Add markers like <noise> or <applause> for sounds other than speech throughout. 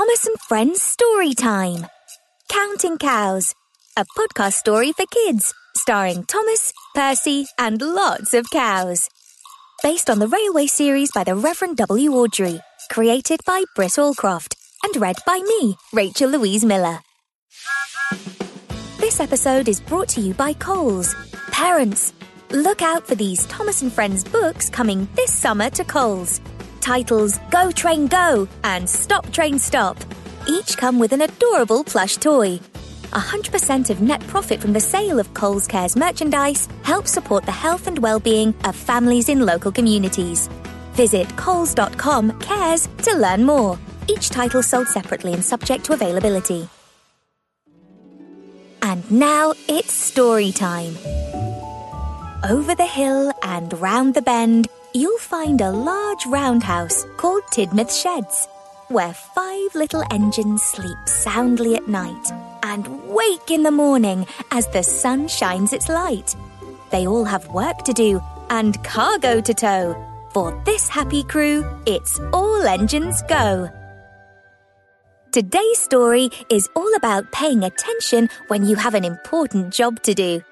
Thomas and Friends Story Time. Counting Cows, a podcast story for kids, starring Thomas, Percy, and lots of cows. Based on the railway series by the Reverend W. Awdry, created by Britt Allcroft, and read by me, Rachel Louise Miller. This episode is brought to you by Kohl's. Parents, look out for these Thomas and Friends books coming this summer to Kohl's. Titles Go Train Go and Stop Train Stop. Each come with an adorable plush toy. 100% of net profit from the sale of Kohl's Cares merchandise helps support the health and well-being of families in local communities. Visit kohls.com cares to learn more. Each title sold separately and subject to availability. And now it's story time. Over the hill and round the bend, you'll find a large roundhouse called Tidmouth Sheds, where five little engines sleep soundly at night and wake in the morning as the sun shines its light. They all have work to do and cargo to tow. For this happy crew, it's all engines go. Today's story is all about paying attention when you have an important job to do.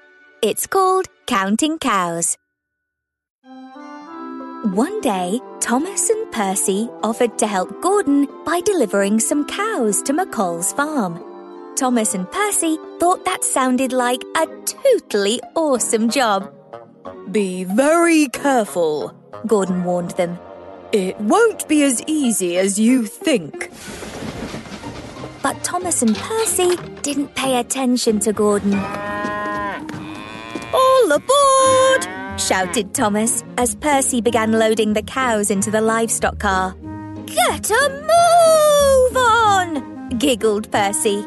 It's called Counting Cows. One day, Thomas and Percy offered to help Gordon by delivering some cows to McColl's farm. Thomas and Percy thought that sounded like a totally awesome job. Be very careful, Gordon warned them. It won't be as easy as you think. But Thomas and Percy didn't pay attention to Gordon. All aboard! Shouted Thomas as Percy began loading the cows into the livestock car. Get a move on! giggled Percy.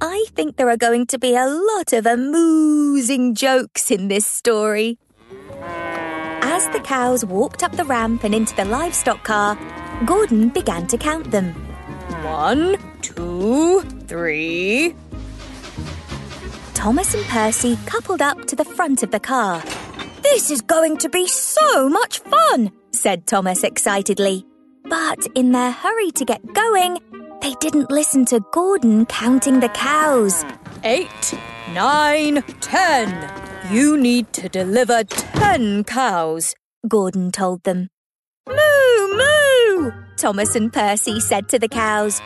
I think there are going to be a lot of amusing jokes in this story. As the cows walked up the ramp and into the livestock car, Gordon began to count them. One, two, three. Thomas and Percy coupled up to the front of the car. This is going to be so much fun, said Thomas excitedly. But in their hurry to get going, they didn't listen to Gordon counting the cows. Eight, nine, ten. You need to deliver ten cows, Gordon told them. Moo, moo, Thomas and Percy said to the cows.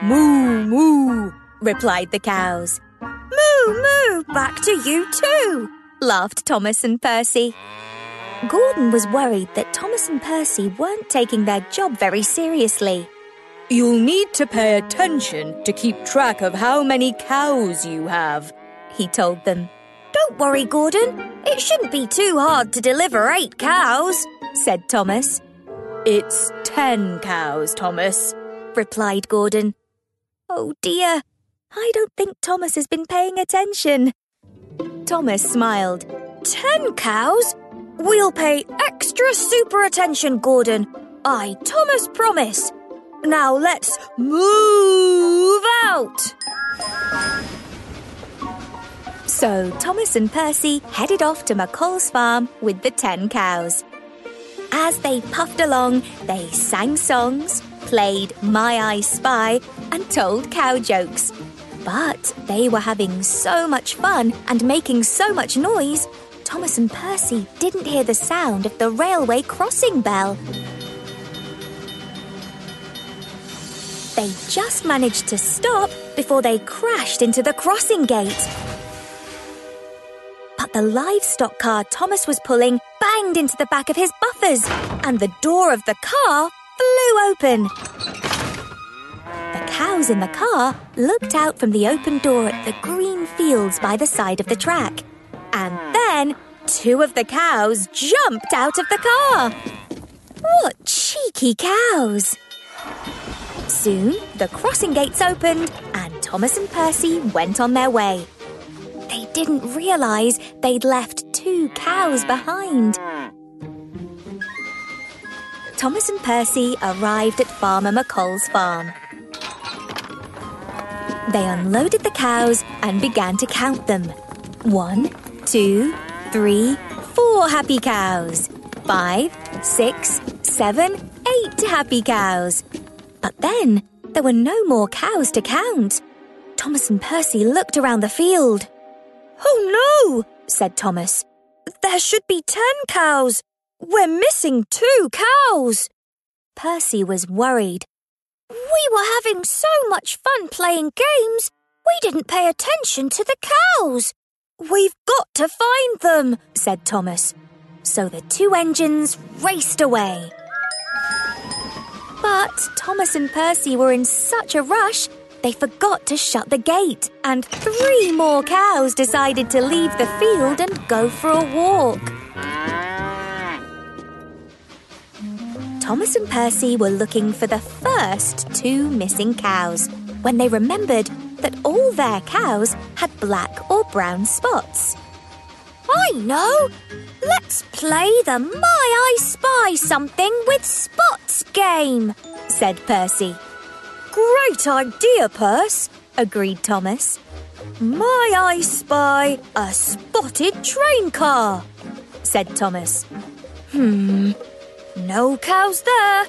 Moo, moo, replied the cows. Moo, moo, back to you too, laughed Thomas and Percy. Gordon was worried that Thomas and Percy weren't taking their job very seriously. You'll need to pay attention to keep track of how many cows you have, he told them. Don't worry, Gordon. It shouldn't be too hard to deliver eight cows, said Thomas. It's ten cows, Thomas, replied Gordon. Oh dear, I don't think Thomas has been paying attention. Thomas smiled. Ten cows? We'll pay extra super attention, Gordon. I, Thomas, promise. Now let's move out. So Thomas and Percy headed off to McColl's farm with the ten cows. As they puffed along, they sang songs, played My I Spy, and told cow jokes. But they were having so much fun and making so much noise, Thomas and Percy didn't hear the sound of the railway crossing bell. They just managed to stop before they crashed into the crossing gate. But the livestock car Thomas was pulling banged into the back of his buffers, and the door of the car flew open. In the car looked out from the open door at the green fields by the side of the track. And then two of the cows jumped out of the car. What cheeky cows! Soon, the crossing gates opened and Thomas and Percy went on their way. They didn't realise they'd left two cows behind. Thomas and Percy arrived at Farmer McColl's farm. They unloaded the cows and began to count them. One, two, three, four happy cows. Five, six, seven, eight happy cows. But then there were no more cows to count. Thomas and Percy looked around the field. Oh no, said Thomas. There should be ten cows. We're missing two cows. Percy was worried. We were having so much fun playing games, we didn't pay attention to the cows. We've got to find them, said Thomas. So the two engines raced away. But Thomas and Percy were in such a rush, they forgot to shut the gate, and three more cows decided to leave the field and go for a walk. Thomas and Percy were looking for the first two missing cows when they remembered that all their cows had black or brown spots. I know! Let's play the My I Spy Something with Spots game, said Percy. Great idea, Percy, agreed Thomas. My I spy a spotted train car, said Thomas. Hmm, no cows there.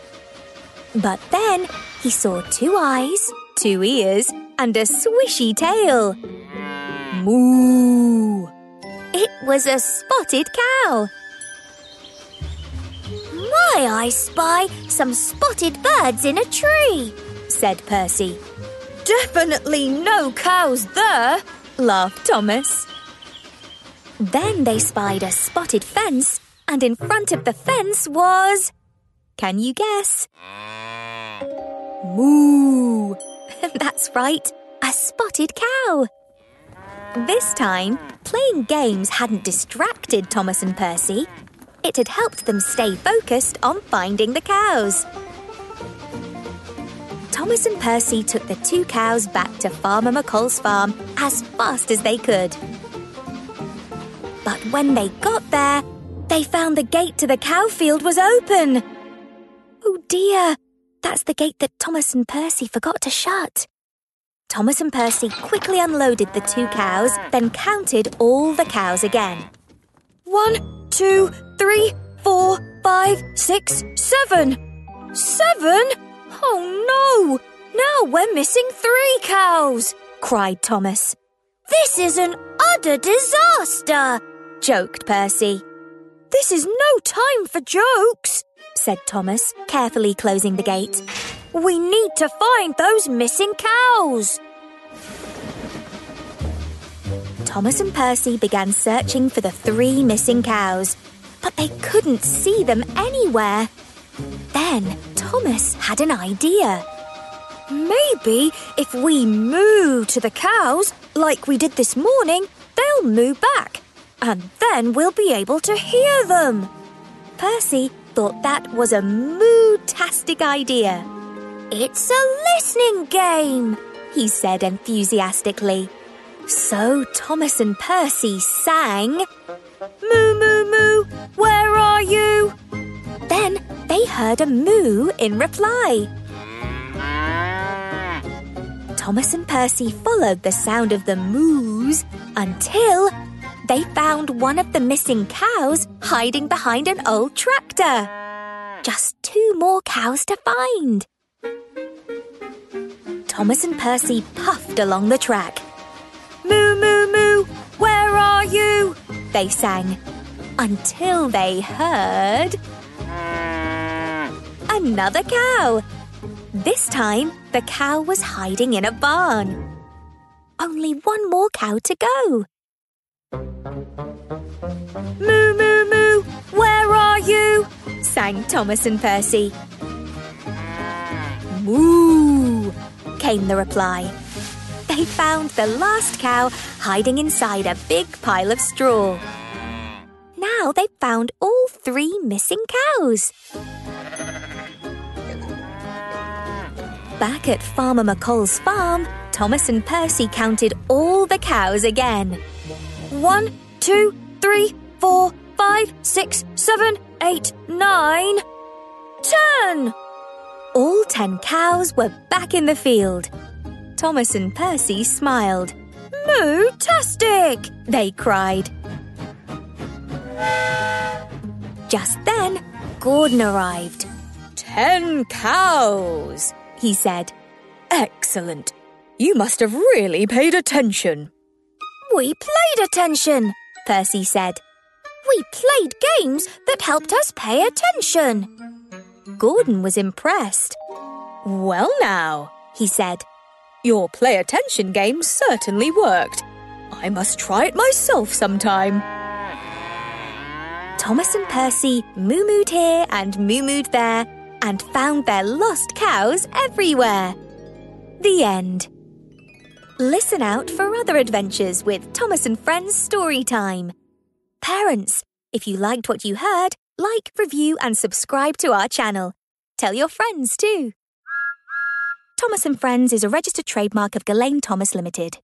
But then he saw two eyes, two ears, and a swishy tail. Moo! It was a spotted cow. My, I spy some spotted birds in a tree, said Percy. Definitely no cows there, laughed Thomas. Then they spied a spotted fence and in front of the fence was. Can you guess? Moo! <laughs> That's right, a spotted cow. This time, playing games hadn't distracted Thomas and Percy. It had helped them stay focused on finding the cows. Thomas and Percy took the two cows back to Farmer McColl's farm as fast as they could. But when they got there, they found the gate to the cow field was open. Oh dear, that's the gate that Thomas and Percy forgot to shut. Thomas and Percy quickly unloaded the two cows, then counted all the cows again. One, two, three, four, five, six, seven. Seven? Oh no! Now we're missing three cows, cried Thomas. This is an utter disaster, joked Percy. This is no time for jokes, said Thomas, carefully closing the gate. We need to find those missing cows. Thomas and Percy began searching for the three missing cows, but they couldn't see them anywhere. Then Thomas had an idea. Maybe if we moo to the cows, like we did this morning, they'll moo back and then we'll be able to hear them. Percy thought that was a moo-tastic idea. It's a listening game, he said enthusiastically. So Thomas and Percy sang, Moo, moo, moo, where are you? Then they heard a moo in reply. Thomas and Percy followed the sound of the moos until they found one of the missing cows hiding behind an old tractor. Just two more cows to find. Thomas and Percy puffed along the track. Moo, moo, moo, where are you? They sang until they heard another cow. This time, the cow was hiding in a barn. Only one more cow to go. Moo, moo, moo, where are you? sang Thomas and Percy. Moo, came the reply. They found the last cow hiding inside a big pile of straw. Now they've found all three missing cows. Back at Farmer McColl's farm, Thomas and Percy counted all the cows again. One, two, three, four, five, six, seven, eight, nine, ten! All ten cows were back in the field. Thomas and Percy smiled. Moo-tastic! They cried. Just then, Gordon arrived. Ten cows, he said. Excellent. You must have really paid attention. We played attention, Percy said. We played games that helped us pay attention. Gordon was impressed. Well, now, he said, your play attention game certainly worked. I must try it myself sometime. Thomas and Percy moo mooed here and moo mooed there and found their lost cows everywhere. The end. Listen out for other adventures with Thomas and Friends Story Time. Parents, if you liked what you heard, like, review, and subscribe to our channel. Tell your friends too. Thomas and Friends is a registered trademark of Gullane Thomas Limited.